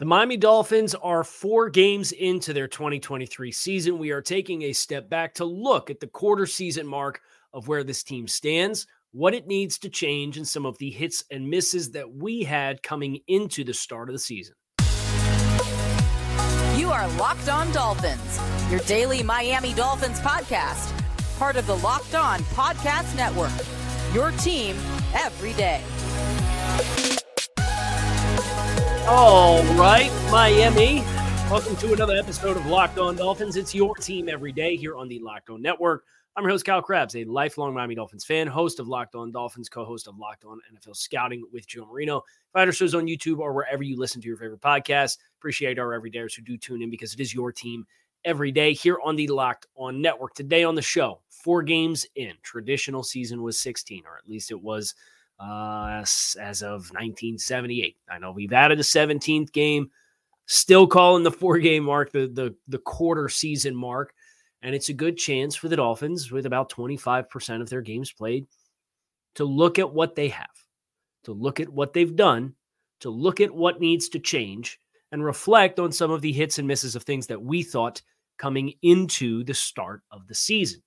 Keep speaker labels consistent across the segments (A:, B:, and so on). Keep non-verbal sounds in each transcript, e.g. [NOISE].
A: The Miami Dolphins are four games into their 2023 season. We are taking a step back to look at the quarter season mark of where this team stands, what it needs to change, and some of the hits and misses that we had coming into the start of the season.
B: You are Locked On Dolphins, your daily Miami Dolphins podcast, part of the Locked On Podcast Network. Your team every day.
A: All right, Miami. Welcome to another episode of Locked On Dolphins. It's your team every day here on the Locked On Network. I'm your host, Kyle Crabbs, a lifelong Miami Dolphins fan, host of Locked On Dolphins, co host of Locked On NFL Scouting with Joe Marino. Find our shows on YouTube or wherever you listen to your favorite podcast. Appreciate our everydayers who do tune in because it is your team every day here on the Locked On Network. Today on the show, four games in. Traditional season was 16, or at least it was uh, as of 1978. I know we've added a 17th game, still calling the four game mark the, the, the quarter season mark. And it's a good chance for the Dolphins, with about 25% of their games played, to look at what they have, to look at what they've done, to look at what needs to change, and reflect on some of the hits and misses of things that we thought coming into the start of the season.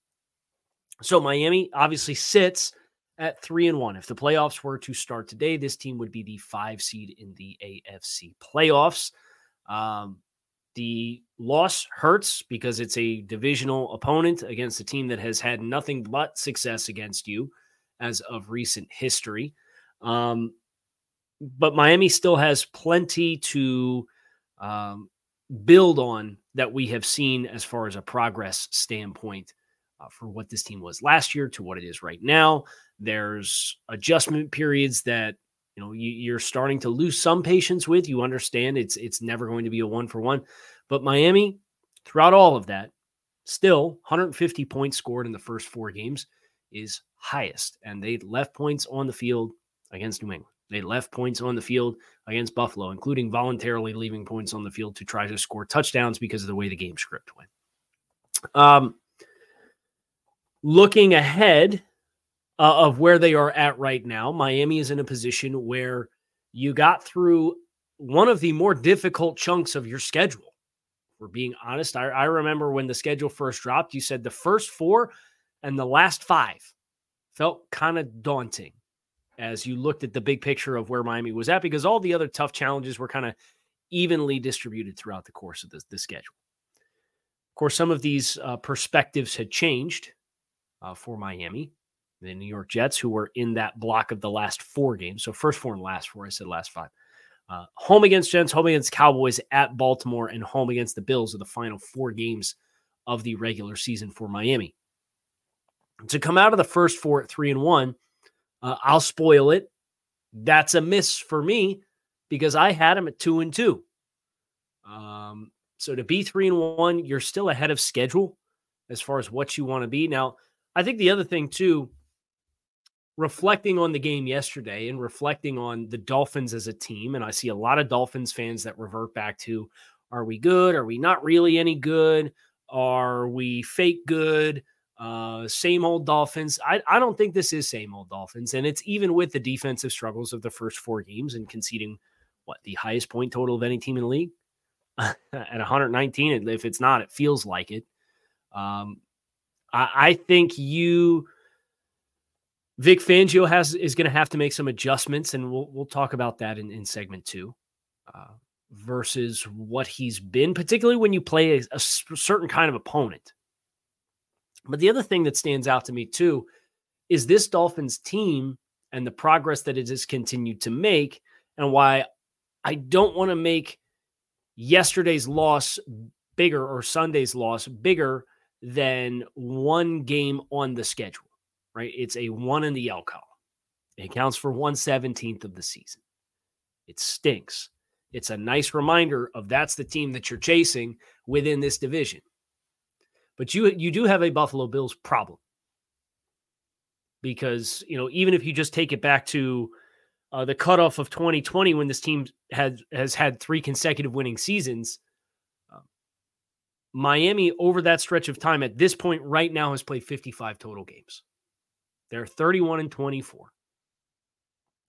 A: So Miami obviously sits at three and one. If the playoffs were to start today, this team would be the five seed in the AFC playoffs. Um, the loss hurts because it's a divisional opponent against a team that has had nothing but success against you as of recent history. Um, but Miami still has plenty to um, build on that we have seen as far as a progress standpoint uh, for what this team was last year to what it is right now. There's adjustment periods that you know you, are starting to lose some patience with. You understand it's it's never going to be a one for one, but Miami throughout all of that, still 150 points scored in the first four games is highest, and they left points on the field against New England. They left points on the field against Buffalo, including voluntarily leaving points on the field to try to score touchdowns because of the way the game script went. Um, looking ahead uh, of where they are at right now. Miami is in a position where you got through one of the more difficult chunks of your schedule. For being honest, I, I remember when the schedule first dropped, you said the first four and the last five felt kind of daunting as you looked at the big picture of where Miami was at because all the other tough challenges were kind of evenly distributed throughout the course of the, the schedule. Of course, some of these uh, perspectives had changed uh, for Miami the New York Jets, who were in that block of the last four games. So first four and last four. I said last five. Uh, home against Jets, home against Cowboys, at Baltimore, and home against the Bills are the final four games of the regular season for Miami. To come out of the first four at three and one, uh, I'll spoil it. That's a miss for me because I had them at two and two. Um, so to be three and one, you're still ahead of schedule as far as what you want to be. Now, I think the other thing too reflecting on the game yesterday and reflecting on the Dolphins as a team, and I see a lot of Dolphins fans that revert back to are we good? Are we not really any good? Are we fake good? Uh, same old Dolphins. I, I don't think this is same old Dolphins. And it's even with the defensive struggles of the first four games and conceding what the highest point total of any team in the league [LAUGHS] at 119. If it's not, it feels like it. Um, I, I think you Vic Fangio has is going to have to make some adjustments, and we'll we'll talk about that in, in segment two. Uh, versus what he's been, particularly when you play a, a certain kind of opponent. But the other thing that stands out to me too is this Dolphins team and the progress that it has continued to make, and why I don't want to make yesterday's loss bigger or Sunday's loss bigger than one game on the schedule right? It's a one in the L column. It counts for 117th of the season. It stinks. It's a nice reminder of that's the team that you're chasing within this division. But you you do have a Buffalo Bills problem because you know even if you just take it back to uh, the cutoff of 2020 when this team had has had three consecutive winning seasons. Miami over that stretch of time at this point right now has played 55 total games. They're 31 and 24.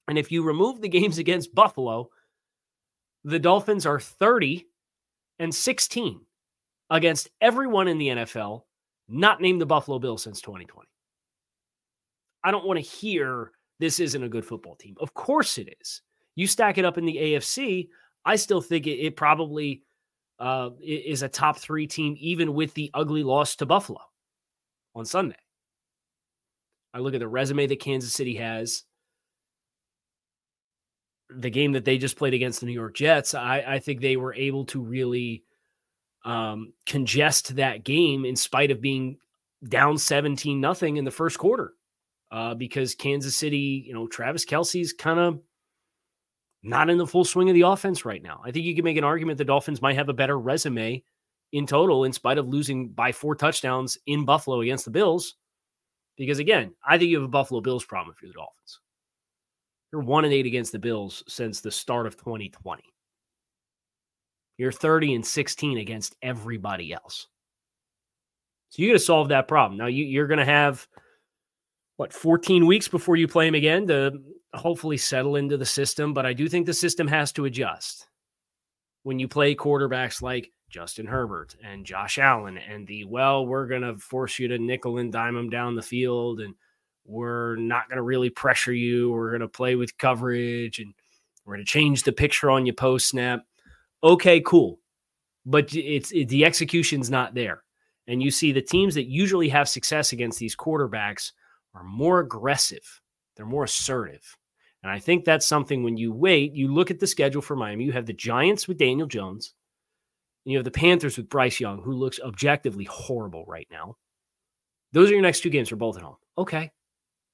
A: And if you remove the games [LAUGHS] against Buffalo, the Dolphins are 30 and 16 against everyone in the NFL, not named the Buffalo Bills since 2020. I don't want to hear this isn't a good football team. Of course it is. You stack it up in the AFC, I still think it, it probably uh, is a top three team, even with the ugly loss to Buffalo on Sunday. I look at the resume that Kansas City has, the game that they just played against the New York Jets. I, I think they were able to really um, congest that game in spite of being down 17 nothing in the first quarter uh, because Kansas City, you know, Travis Kelce's kind of not in the full swing of the offense right now. I think you can make an argument the Dolphins might have a better resume in total in spite of losing by four touchdowns in Buffalo against the Bills. Because again, I think you have a Buffalo Bills problem if you're the Dolphins. You're one and eight against the Bills since the start of 2020. You're 30 and 16 against everybody else. So you got to solve that problem. Now you, you're going to have what 14 weeks before you play him again to hopefully settle into the system. But I do think the system has to adjust when you play quarterbacks like Justin Herbert and Josh Allen and the well, we're gonna force you to nickel and dime them down the field and we're not gonna really pressure you. We're gonna play with coverage and we're gonna change the picture on your post snap. Okay, cool. But it's it, the execution's not there. And you see the teams that usually have success against these quarterbacks are more aggressive, they're more assertive. And I think that's something when you wait, you look at the schedule for Miami, you have the Giants with Daniel Jones, and you have the Panthers with Bryce Young, who looks objectively horrible right now. Those are your next two games for both at home. Okay.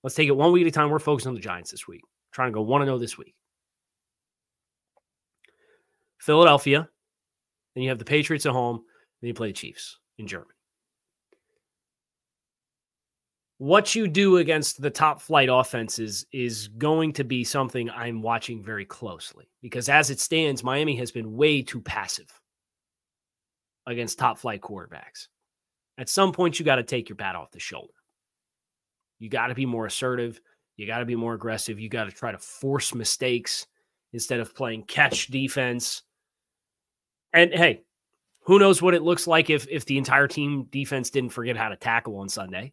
A: Let's take it one week at a time. We're focused on the Giants this week. trying to go 1 0 this week. Philadelphia. Then you have the Patriots at home. Then you play the Chiefs in Germany what you do against the top flight offenses is going to be something I'm watching very closely because as it stands, Miami has been way too passive against top flight quarterbacks. At some point, you got to take your bat off the shoulder. You got to be more assertive. You got to be more aggressive. You got to try to force mistakes instead of playing catch defense. And hey, who knows what it looks like if if the entire team defense didn't forget how to tackle on Sunday?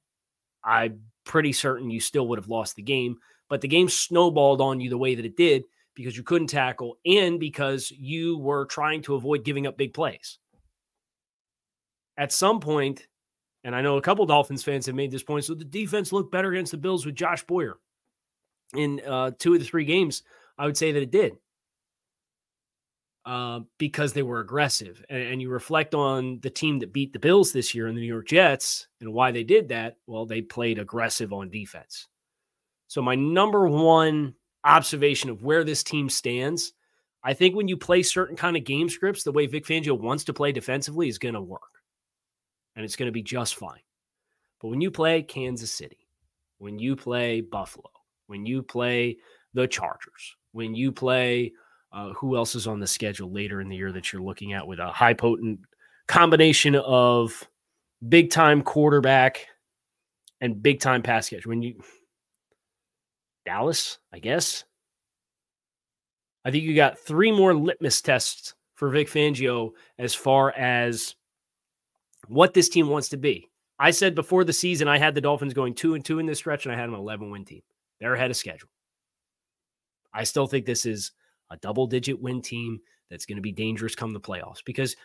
A: I'm pretty certain you still would have lost the game. But the game snowballed on you the way that it did because you couldn't tackle and because you were trying to avoid giving up big plays. At some point, and I know a couple Dolphins fans have made this point, so the defense looked better against the Bills with Josh Boyer in uh, two of the three games. I would say that it did. Uh, because they were aggressive. And, and, you reflect on the team that beat the Bills this year in the New York Jets and why they did that. Well, they played aggressive on defense. So, my number one observation of where this team stands, I think when you play certain kind of game scripts, the way Vic Fangio wants to play defensively is going to work. And it's going to be just fine. But when you play Kansas City, when you play Buffalo, when you play the Chargers, when you play uh, who else is on the schedule later in the year that you're looking at with a high potent combination of big time quarterback and big time pass catch? When you Dallas, I guess. I think you got three more litmus tests for Vic Fangio as far as what this team wants to be. I said before the season, I had the Dolphins going two and two in this stretch, and I had them 11 win team. They're ahead of schedule. I still think this is a double digit win team that's going to be dangerous come the playoffs because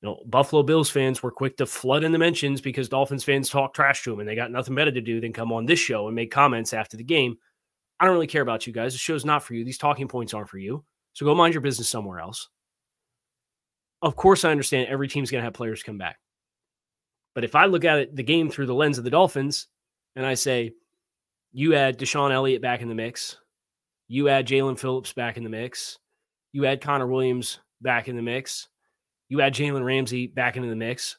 A: you know, Buffalo Bills fans were quick to flood in the mentions because Dolphins fans talk trash to them and they got nothing better to do than come on this show and make comments after the game. I don't really care about you guys. The show's not for you. These talking points aren't for you. So go mind your business somewhere else. Of course, I understand every team's going to have players come back. But if I look at it, the game through the lens of the Dolphins and I say, you add DeShon Elliott back in the mix, you add Jaelan Phillips back in the mix. You add Connor Williams back in the mix. You add Jalen Ramsey back into the mix.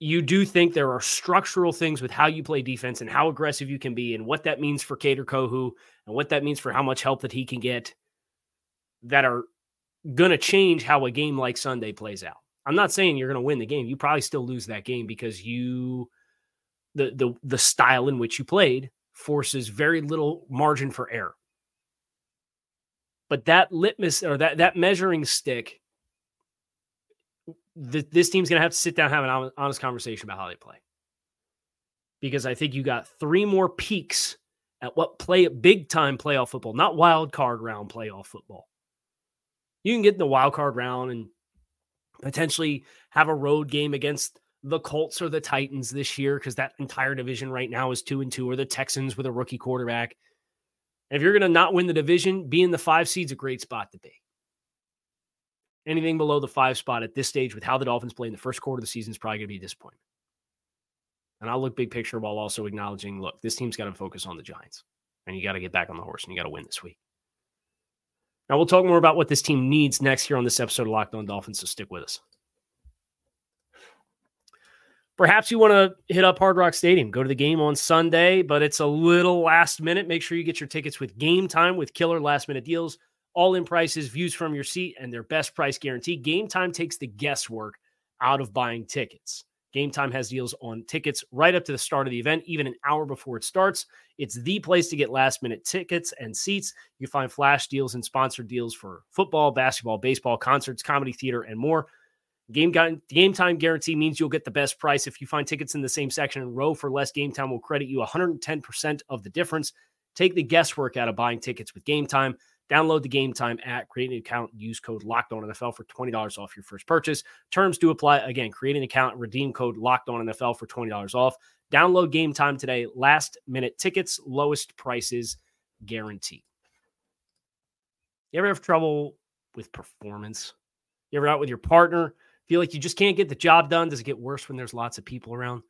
A: you do think there are structural things with how you play defense and how aggressive you can be and what that means for Kader Kohou and what that means for how much help that he can get that are going to change how a game like Sunday plays out. I'm not saying you're going to win the game. You probably still lose that game because you the the the style in which you played forces very little margin for error. But that litmus or that that measuring stick this team's going to have to sit down and have an honest conversation about how they play. Because I think you got three more peaks at what play big time playoff football, not wild card round playoff football. You can get in the wild card round and potentially have a road game against the Colts or the Titans this year because that entire division right now is two and two, or the Texans with a rookie quarterback. And if you're going to not win the division, being in the five seed's a great spot to be. Anything below the five spot at this stage with how the Dolphins play in the first quarter of the season is probably going to be a disappointment. And I'll look big picture while also acknowledging look, this team's got to focus on the Giants. And you got to get back on the horse and you got to win this week. Now, we'll talk more about what this team needs next here on this episode of Locked On Dolphins, so stick with us. Perhaps you want to hit up Hard Rock Stadium, go to the game on Sunday, but it's a little last minute. Make sure you get your tickets with game time with killer last minute deals, all in prices, views from your seat, and their best price guarantee. Game time takes the guesswork out of buying tickets. Game Time has deals on tickets right up to the start of the event, even an hour before it starts. It's the place to get last minute tickets and seats. You find flash deals and sponsored deals for football, basketball, baseball, concerts, comedy, theater, and more. Game, game time guarantee means you'll get the best price. If you find tickets in the same section and row for less, Game Time will credit you 110% of the difference. Take the guesswork out of buying tickets with Game Time. Download the Game Time app, create an account, use code Locked On NFL for twenty dollars off your first purchase. Terms do apply. Again, create an account, redeem code Locked On NFL for twenty dollars off. Download Game Time today. Last minute tickets, lowest prices guaranteed. You ever have trouble with performance? You ever out with your partner? Feel like you just can't get the job done? Does it get worse when there's lots of people around?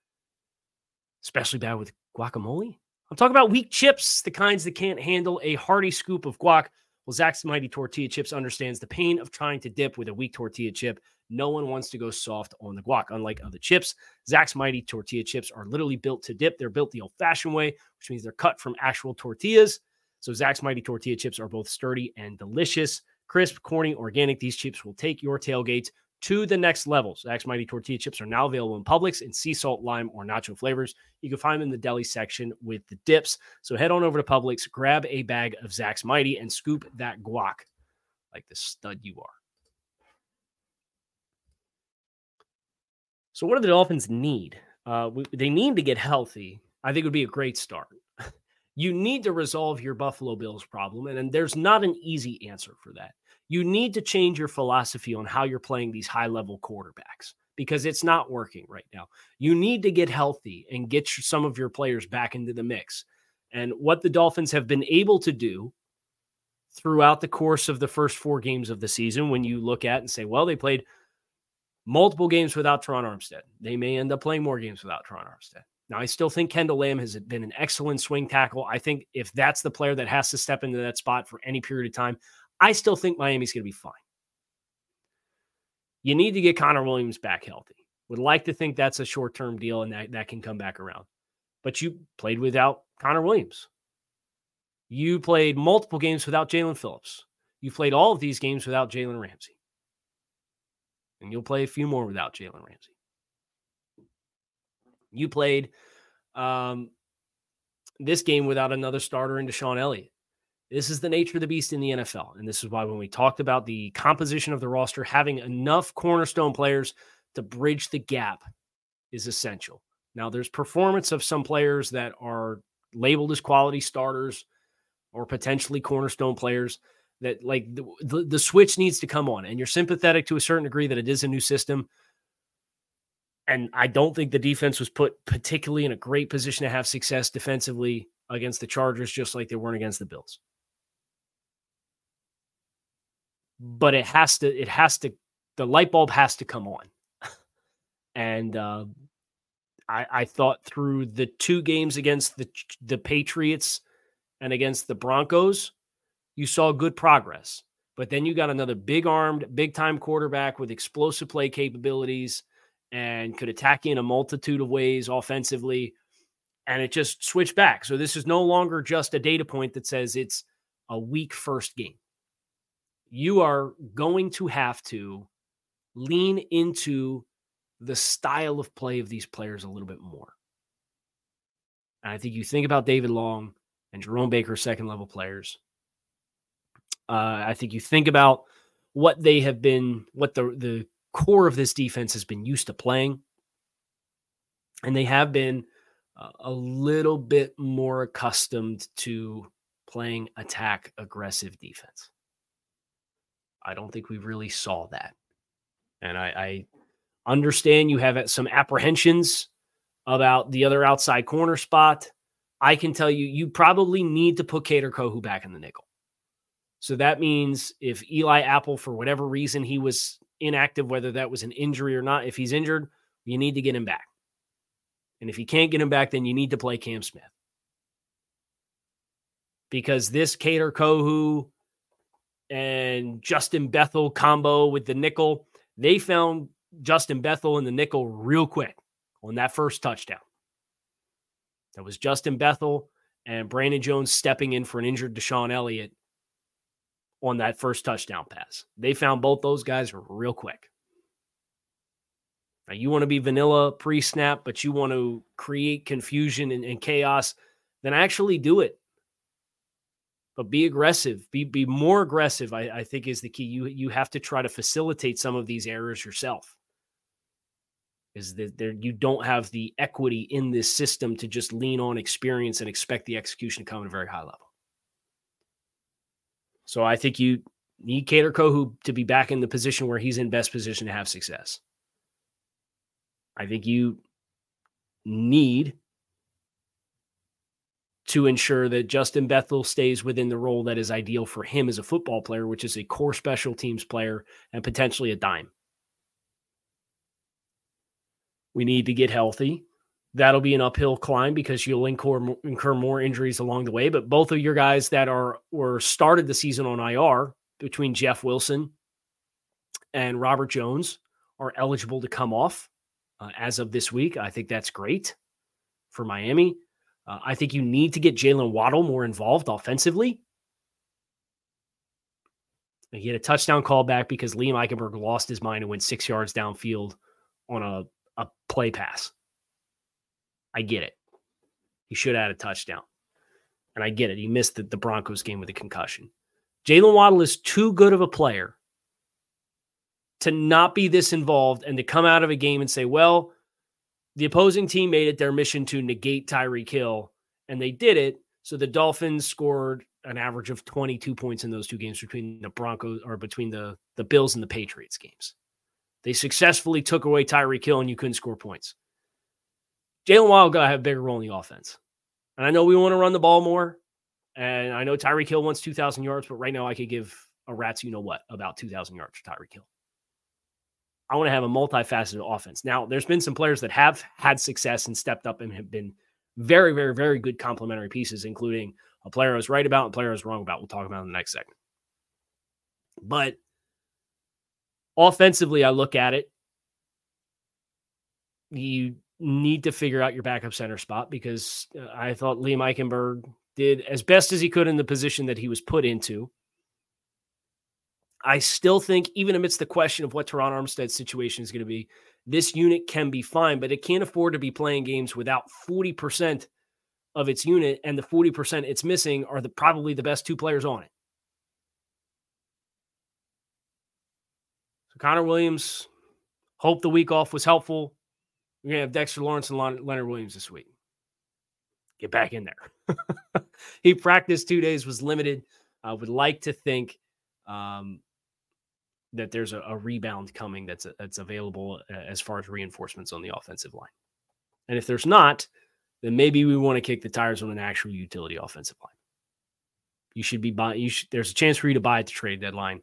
A: Especially bad with guacamole? I'm talking about weak chips, the kinds that can't handle a hearty scoop of guac. Well, Zach's Mighty Tortilla Chips understands the pain of trying to dip with a weak tortilla chip. No one wants to go soft on the guac. Unlike other chips, Zach's Mighty Tortilla Chips are literally built to dip. They're built the old fashioned way, which means they're cut from actual tortillas. So Zach's Mighty Tortilla Chips are both sturdy and delicious. Crisp, corny, organic, these chips will take your tailgates to the next level. Zach's Mighty Tortilla Chips are now available in Publix in sea salt, lime, or nacho flavors. You can find them in the deli section with the dips. So head on over to Publix, grab a bag of Zach's Mighty, and scoop that guac like the stud you are. So, what do the Dolphins need? Uh, they need to get healthy. I think it would be a great start. [LAUGHS] you need to resolve your Buffalo Bills problem, and, and there's not an easy answer for that you need to change your philosophy on how you're playing these high level quarterbacks because it's not working right now. You need to get healthy and get some of your players back into the mix. And what the Dolphins have been able to do throughout the course of the first four games of the season, when you look at and say, well, they played multiple games without Terron Armstead. They may end up playing more games without Terron Armstead. Now, I still think Kendall Lamm has been an excellent swing tackle. I think if that's the player that has to step into that spot for any period of time, I still think Miami's going to be fine. You need to get Connor Williams back healthy. Would like to think that's a short term deal and that, that can come back around. But you played without Connor Williams. You played multiple games without Jaelan Phillips. You played all of these games without Jalen Ramsey. And you'll play a few more without Jalen Ramsey. You played um, this game without another starter in DeShon Elliott. This is the nature of the beast in the NFL. And this is why when we talked about the composition of the roster, having enough cornerstone players to bridge the gap is essential. Now, there's performance of some players that are labeled as quality starters or potentially cornerstone players that like the, the, the switch needs to come on. And you're sympathetic to a certain degree that it is a new system. And I don't think the defense was put particularly in a great position to have success defensively against the Chargers, just like they weren't against the Bills. But it has to it has to the light bulb has to come on and uh, I, I thought through the two games against the the Patriots and against the Broncos, you saw good progress. But then you got another big armed, big time quarterback with explosive play capabilities and could attack in a multitude of ways offensively. And it just switched back. So this is no longer just a data point that says it's a weak first game. You are going to have to lean into the style of play of these players a little bit more. And I think you think about David Long and Jerome Baker, second level players. Uh, I think you think about what they have been, what the the core of this defense has been used to playing, and they have been uh, a little bit more accustomed to playing attack aggressive defense. I don't think we really saw that, and I, I understand you have uh, some apprehensions about the other outside corner spot. I can tell you, you probably need to put Kader Kohou back in the nickel. So that means if Eli Apple, for whatever reason, he was inactive, whether that was an injury or not, if he's injured, you need to get him back. And if you can't get him back, then you need to play Cam Smith. Because this Kader Kohou and Justin Bethel combo with the nickel, they found Justin Bethel in the nickel real quick on that first touchdown. That was Justin Bethel and Brandon Jones stepping in for an injured DeShon Elliott on that first touchdown pass. They found both those guys real quick. Now, you want to be vanilla pre snap, but you want to create confusion and, and, chaos, then actually do it. But be aggressive. Be be more aggressive. I, I think is the key. You you have to try to facilitate some of these errors yourself is that there you don't have the equity in this system to just lean on experience and expect the execution to come at a very high level. So I think you need Kader Kohou to be back in the position where he's in best position to have success. I think you need to ensure that Justin Bethel stays within the role that is ideal for him as a football player, which is a core special teams player and potentially a dime. We need to get healthy. That'll be an uphill climb because you'll incur, incur more injuries along the way. But both of your guys that are were started the season on IR between Jeff Wilson and Robert Jones are eligible to come off uh, as of this week. I think that's great for Miami. Uh, I think you need to get Jalen Waddle more involved offensively. He had a touchdown call back because Liam Eichenberg lost his mind and went six yards downfield on a a play pass. I get it. He should have had a touchdown. And I get it. He missed the, the Broncos game with a concussion. Jalen Waddle is too good of a player to not be this involved and to come out of a game and say, well, the opposing team made it their mission to negate Tyreek Hill, and they did it. So the Dolphins scored an average of 22 points in those two games between the Broncos or between the, the Bills and the Patriots games. They successfully took away Tyreek Hill and you couldn't score points. Jalen Waddle got to have a bigger role in the offense. And I know we want to run the ball more. And I know Tyreek Hill wants 2,000 yards, but right now I could give a rat's you know what about 2,000 yards for Tyreek Hill. I want to have a multifaceted offense. Now, there's been some players that have had success and stepped up and have been very, very, very good complementary pieces, including a player I was right about and a player I was wrong about. We'll talk about in the next segment. But Offensively, I look at it. You need to figure out your backup center spot because uh, I thought Liam Eichenberg did as best as he could in the position that he was put into. I still think, even amidst the question of what Terron Armstead's situation is going to be, this unit can be fine, but it can't afford to be playing games without 40% of its unit, and the 40% it's missing are the probably the best two players on it. So Connor Williams, hope the week off was helpful. We're going to have Dexter Lawrence and Leonard Williams this week. Get back in there. [LAUGHS] he practiced two days, was limited. I would like to think um, that there's a, a, rebound coming that's that's available uh, as far as reinforcements on the offensive line. And if there's not, then maybe we want to kick the tires on an actual utility offensive line. You should be buying. You should. There's a chance for you to buy at the trade deadline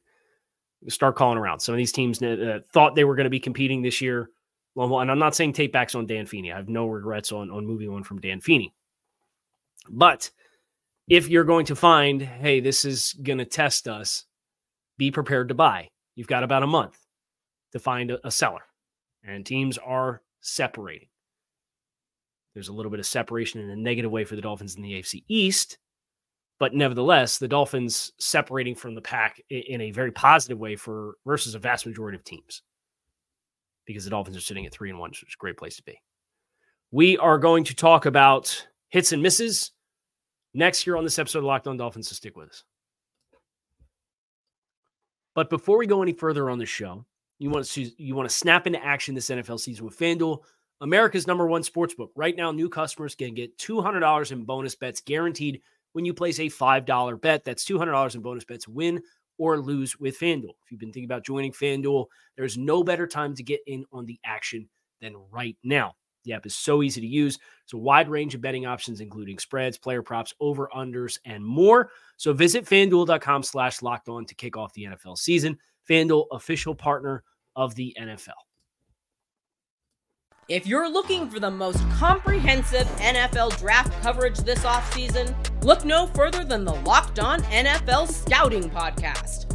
A: start calling around. Some of these teams uh, thought they were going to be competing this year. And I'm not saying take backs on Dan Feeney. I have no regrets on, on moving on from Dan Feeney. But if you're going to find, hey, this is going to test us, be prepared to buy. You've got about a month to find a, a seller. and teams are separating. There's a little bit of separation in a negative way for the Dolphins in the AFC East, but nevertheless, the Dolphins separating from the pack in a very positive way for versus a vast majority of teams because the Dolphins are sitting at three and one, which is a great place to be. We are going to talk about hits and misses next year on this episode of Locked On Dolphins, so stick with us. But before we go any further on the show, you want to you want to snap into action this NFL season with FanDuel, America's number one sports book. Right now, new customers can get $200 in bonus bets guaranteed when you place a $5 bet. That's $200 in bonus bets, win or lose with FanDuel. If you've been thinking about joining FanDuel, there's no better time to get in on the action than right now. The app is so easy to use. It's a wide range of betting options, including spreads, player props, over unders, and more. So visit fanduel.com slash locked on to kick off the NFL season. FanDuel, official partner of the NFL.
C: If you're looking for the most comprehensive NFL draft coverage this offseason, look no further than the Locked On NFL Scouting Podcast.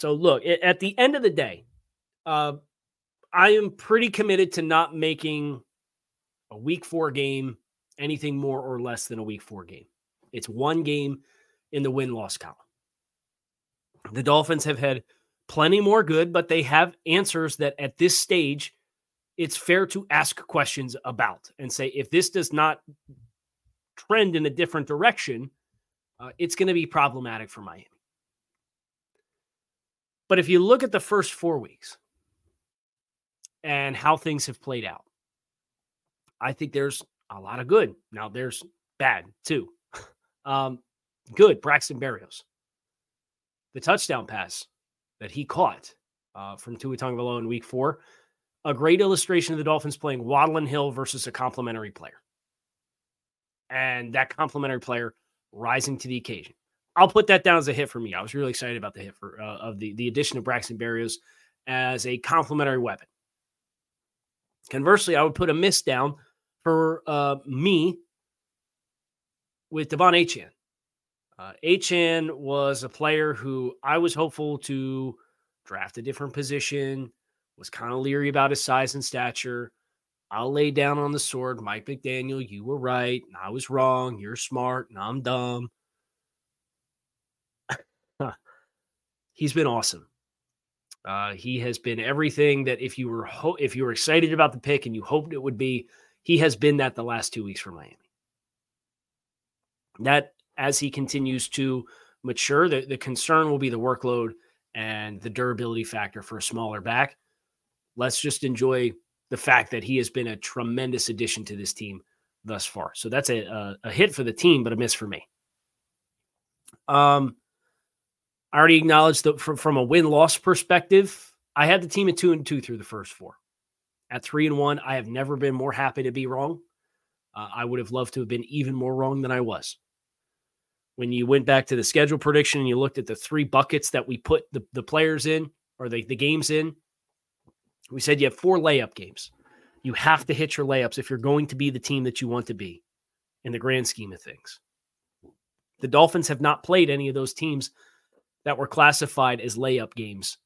A: So, look, at the end of the day, uh, I am pretty committed to not making a week four game anything more or less than a week four game. It's one game in the win loss column. The Dolphins have had plenty more good, but they have answers that at this stage, it's fair to ask questions about and say, if this does not trend in a different direction, uh, it's going to be problematic for Miami. But if you look at the first four weeks and how things have played out, I think there's a lot of good. Now, there's bad too. [LAUGHS] Um, good, Braxton Berrios. The touchdown pass that he caught uh, from Tua Tagovailoa in Week Four, a great illustration of the Dolphins playing Waddle Hill versus a complementary player, and that complementary player rising to the occasion. I'll put that down as a hit for me. I was really excited about the hit for uh, of the the addition of Braxton Berrios as a complementary weapon. Conversely, I would put a miss down for uh, me with De'Von Achane. Uh, Achane was a player who I was hopeful to draft a different position, was kind of leery about his size and stature. I'll lay down on the sword. Mike McDaniel, you were right. And I was wrong. You're smart. And I'm dumb. He's been awesome. Uh, he has been everything that if you were ho- if you were excited about the pick and you hoped it would be, he has been that the last two weeks for Miami. That as he continues to mature, the, the concern will be the workload and the durability factor for a smaller back. Let's just enjoy the fact that he has been a tremendous addition to this team thus far. So that's a, a, a hit for the team, but a miss for me. Um, I already acknowledged that from, from a win loss perspective, I had the team at two and two through the first four. At three and one, I have never been more happy to be wrong. Uh, I would have loved to have been even more wrong than I was when you went back to the schedule prediction and you looked at the three buckets that we put the, the players in or the, the games in, we said you have four layup games. You have to hit your layups if you're going to be the team that you want to be in the grand scheme of things. The Dolphins have not played any of those teams that were classified as layup games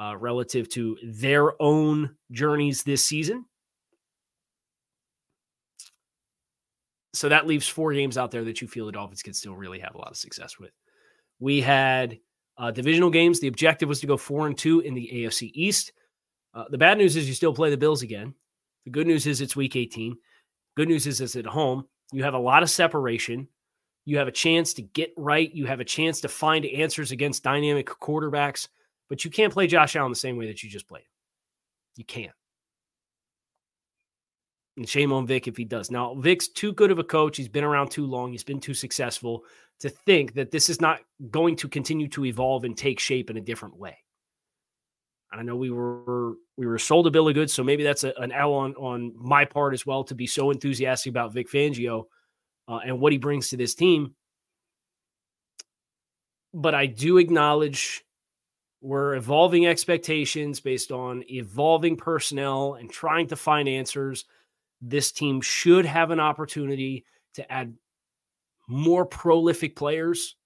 A: uh, relative to their own journeys this season. so that leaves four games out there that you feel the Dolphins can still really have a lot of success with. We had uh, divisional games. The objective was to go four and two in the AFC East. Uh, the bad news is you still play the Bills again. The good news is it's Week 18. Good news is it's at home. You have a lot of separation. You have a chance to get right. You have a chance to find answers against dynamic quarterbacks, but you can't play Josh Allen the same way that you just played. You can't. And shame on Vic if he does. Now, Vic's too good of a coach. He's been around too long. He's been too successful to think that this is not going to continue to evolve and take shape in a different way. I know we were we were sold a bill of goods, so maybe that's a, an L on on my part as well to be so enthusiastic about Vic Fangio uh, and what he brings to this team. But I do acknowledge we're evolving expectations based on evolving personnel and trying to find answers. This team should have an opportunity to add more prolific players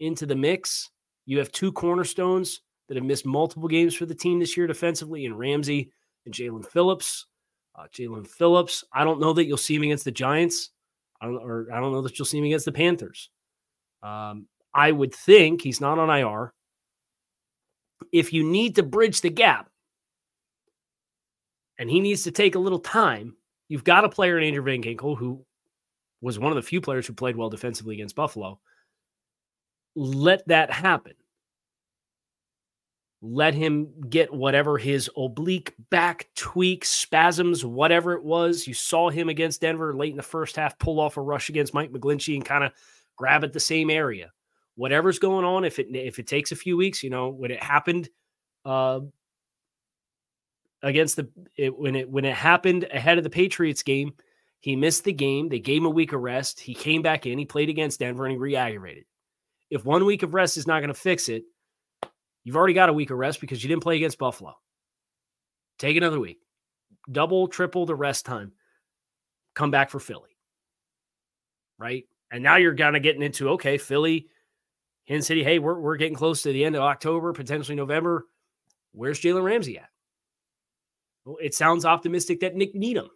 A: into the mix. You have two cornerstones that have missed multiple games for the team this year defensively in Ramsey and Jaelan Phillips. Uh, Jaelan Phillips, I don't know that you'll see him against the Giants, I don't, or I don't know that you'll see him against the Panthers. Um, I would think he's not on IR. If you need to bridge the gap and he needs to take a little time, you've got a player in Andrew Van Ginkel who was one of the few players who played well defensively against Buffalo. Let that happen let him get whatever his oblique back tweak, spasms, whatever it was. You saw him against Denver late in the first half pull off a rush against Mike McGlinchey and kind of grab at the same area. Whatever's going on, if it if it takes a few weeks, you know, when it happened uh, against the it, when it when it happened ahead of the Patriots game, he missed the game. They gave him a week of rest. He came back in. He played against Denver and he re-aggravated. If one week of rest is not going to fix it, You've already got a week of rest because you didn't play against Buffalo. Take another week. Double, triple the rest time. Come back for Philly. Right? And now you're kind of getting into okay, Philly, Kansas City. Hey, we're, we're getting close to the end of October, potentially November. Where's Jalen Ramsey at? Well, it sounds optimistic that Nik Needham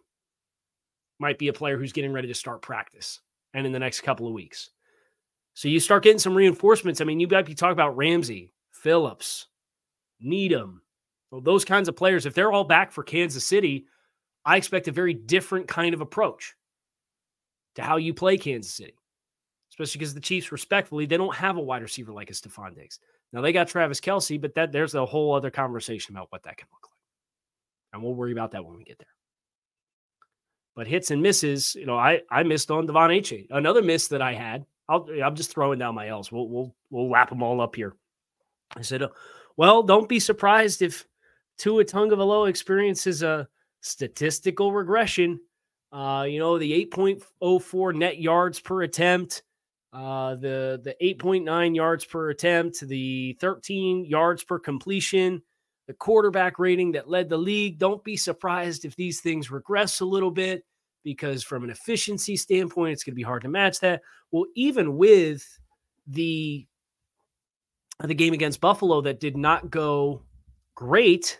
A: might be a player who's getting ready to start practice and in the next couple of weeks. So you start getting some reinforcements. I mean, you might be talking about Ramsey, Phillips, Needham, well, those kinds of players, if they're all back for Kansas City, I expect a very different kind of approach to how you play Kansas City, especially because the Chiefs, respectfully, they don't have a wide receiver like a Stefon Diggs. Now they got Travis Kelce, but that there's a whole other conversation about what that can look like. And we'll worry about that when we get there. But hits and misses, you know, I I missed on De'Von Achane. Another miss that I had. I'll I'm just throwing down my L's. We'll we'll we'll wrap them all up here. I said, well, don't be surprised if Tua Tagovailoa experiences a statistical regression. Uh, you know, the 8.04 net yards per attempt, uh, the the 8.9 yards per attempt, the 13 yards per completion, the quarterback rating that led the league. Don't be surprised if these things regress a little bit because from an efficiency standpoint, it's going to be hard to match that. Well, even with the the game against Buffalo that did not go great,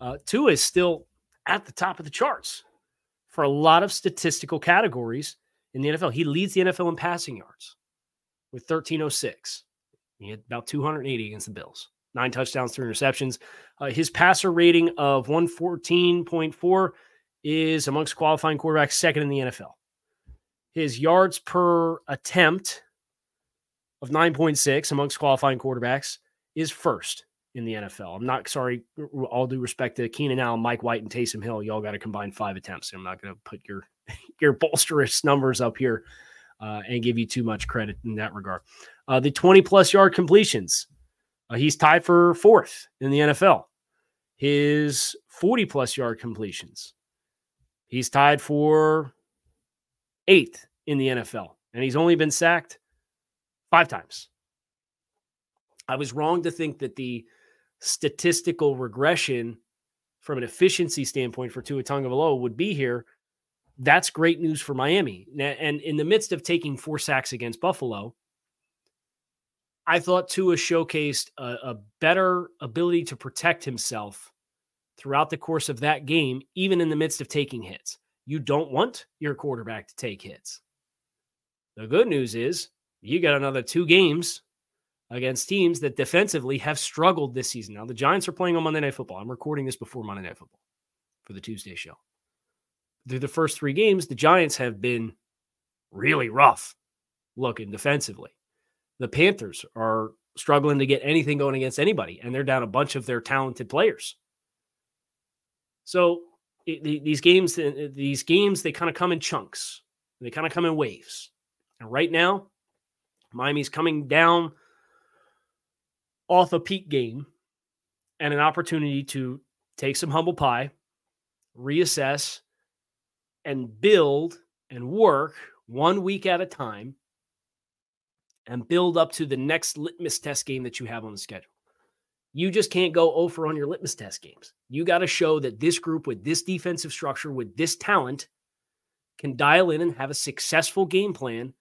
A: uh, Tua is still at the top of the charts for a lot of statistical categories in the NFL. He leads the NFL in passing yards with 1306. He had about 280 against the Bills, nine touchdowns, three interceptions. Uh, his passer rating of 114.4 is amongst qualifying quarterbacks second in the NFL. His yards per attempt of 9.6 amongst qualifying quarterbacks is first in the NFL. I'm not sorry, all due respect to Keenan Allen, Mike White, and Taysom Hill. Y'all got to combine five attempts. I'm not going to put your [LAUGHS] your bolsterous numbers up here uh, and give you too much credit in that regard. Uh, the 20 plus yard completions, uh, he's tied for fourth in the NFL. His 40 plus yard completions, he's tied for eighth in the NFL, and he's only been sacked five times. I was wrong to think that the statistical regression from an efficiency standpoint for Tua Tagovailoa would be here. That's great news for Miami. And in the midst of taking four sacks against Buffalo, I thought Tua showcased a, a better ability to protect himself throughout the course of that game, even in the midst of taking hits. You don't want your quarterback to take hits. The good news is you got another two games against teams that defensively have struggled this season. Now, the Giants are playing on Monday Night Football. I'm recording this before Monday Night Football for the Tuesday show. Through the first three games, the Giants have been really rough looking defensively. The Panthers are struggling to get anything going against anybody, and they're down a bunch of their talented players. So these games, uh, these games, they kind of come in chunks. They kind of come in waves. And right now, Miami's coming down off a peak game and an opportunity to take some humble pie, reassess, and build and work one week at a time and build up to the next litmus test game that you have on the schedule. You just can't go over on your litmus test games. You got to show that this group with this defensive structure, with this talent, can dial in and have a successful game plan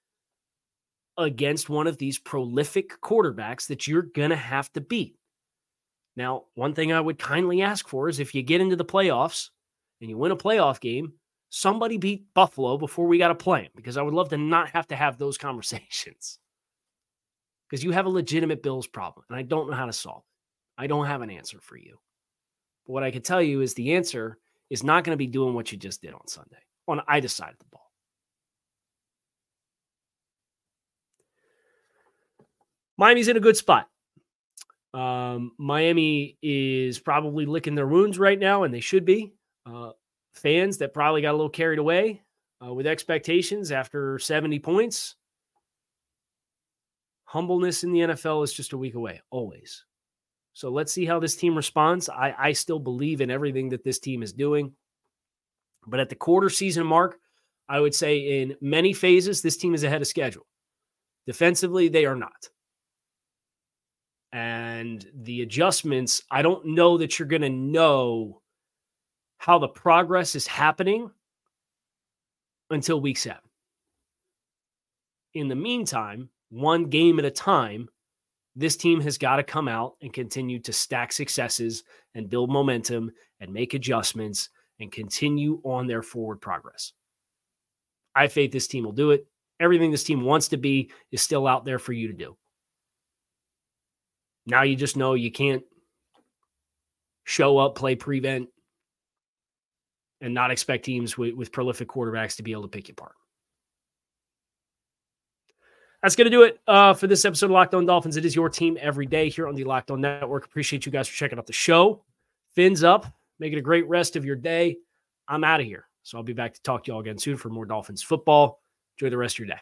A: against one of these prolific quarterbacks that you're going to have to beat. Now, one thing I would kindly ask for is if you get into the playoffs and you win a playoff game, somebody beat Buffalo before we got to play them because I would love to not have to have those [LAUGHS] conversations. Because you have a legitimate Bills problem and I don't know how to solve it. I don't have an answer for you. But what I can tell you is the answer is not going to be doing what you just did on Sunday on either side of the ball. Miami's in a good spot. Um, Miami is probably licking their wounds right now, and they should be. Uh, fans that probably got a little carried away uh, with expectations after 70 points. Humbleness in the NFL is just a week away, always. So let's see how this team responds. I, I still believe in everything that this team is doing. But at the quarter season mark, I would say in many phases, this team is ahead of schedule. Defensively, they are not. And the adjustments, I don't know that you're going to know how the progress is happening until week seven. In the meantime, one game at a time, this team has got to come out and continue to stack successes and build momentum and make adjustments and continue on their forward progress. I faith this team will do it. Everything this team wants to be is still out there for you to do. Now you just know you can't show up, play prevent, and not expect teams with, with prolific quarterbacks to be able to pick you apart. That's going to do it uh, for this episode of Locked On Dolphins. It is your team every day here on the Locked On Network. Appreciate you guys for checking out the show. Fins up. Make it a great rest of your day. I'm out of here. So I'll be back to talk to y'all again soon for more Dolphins football. Enjoy the rest of your day.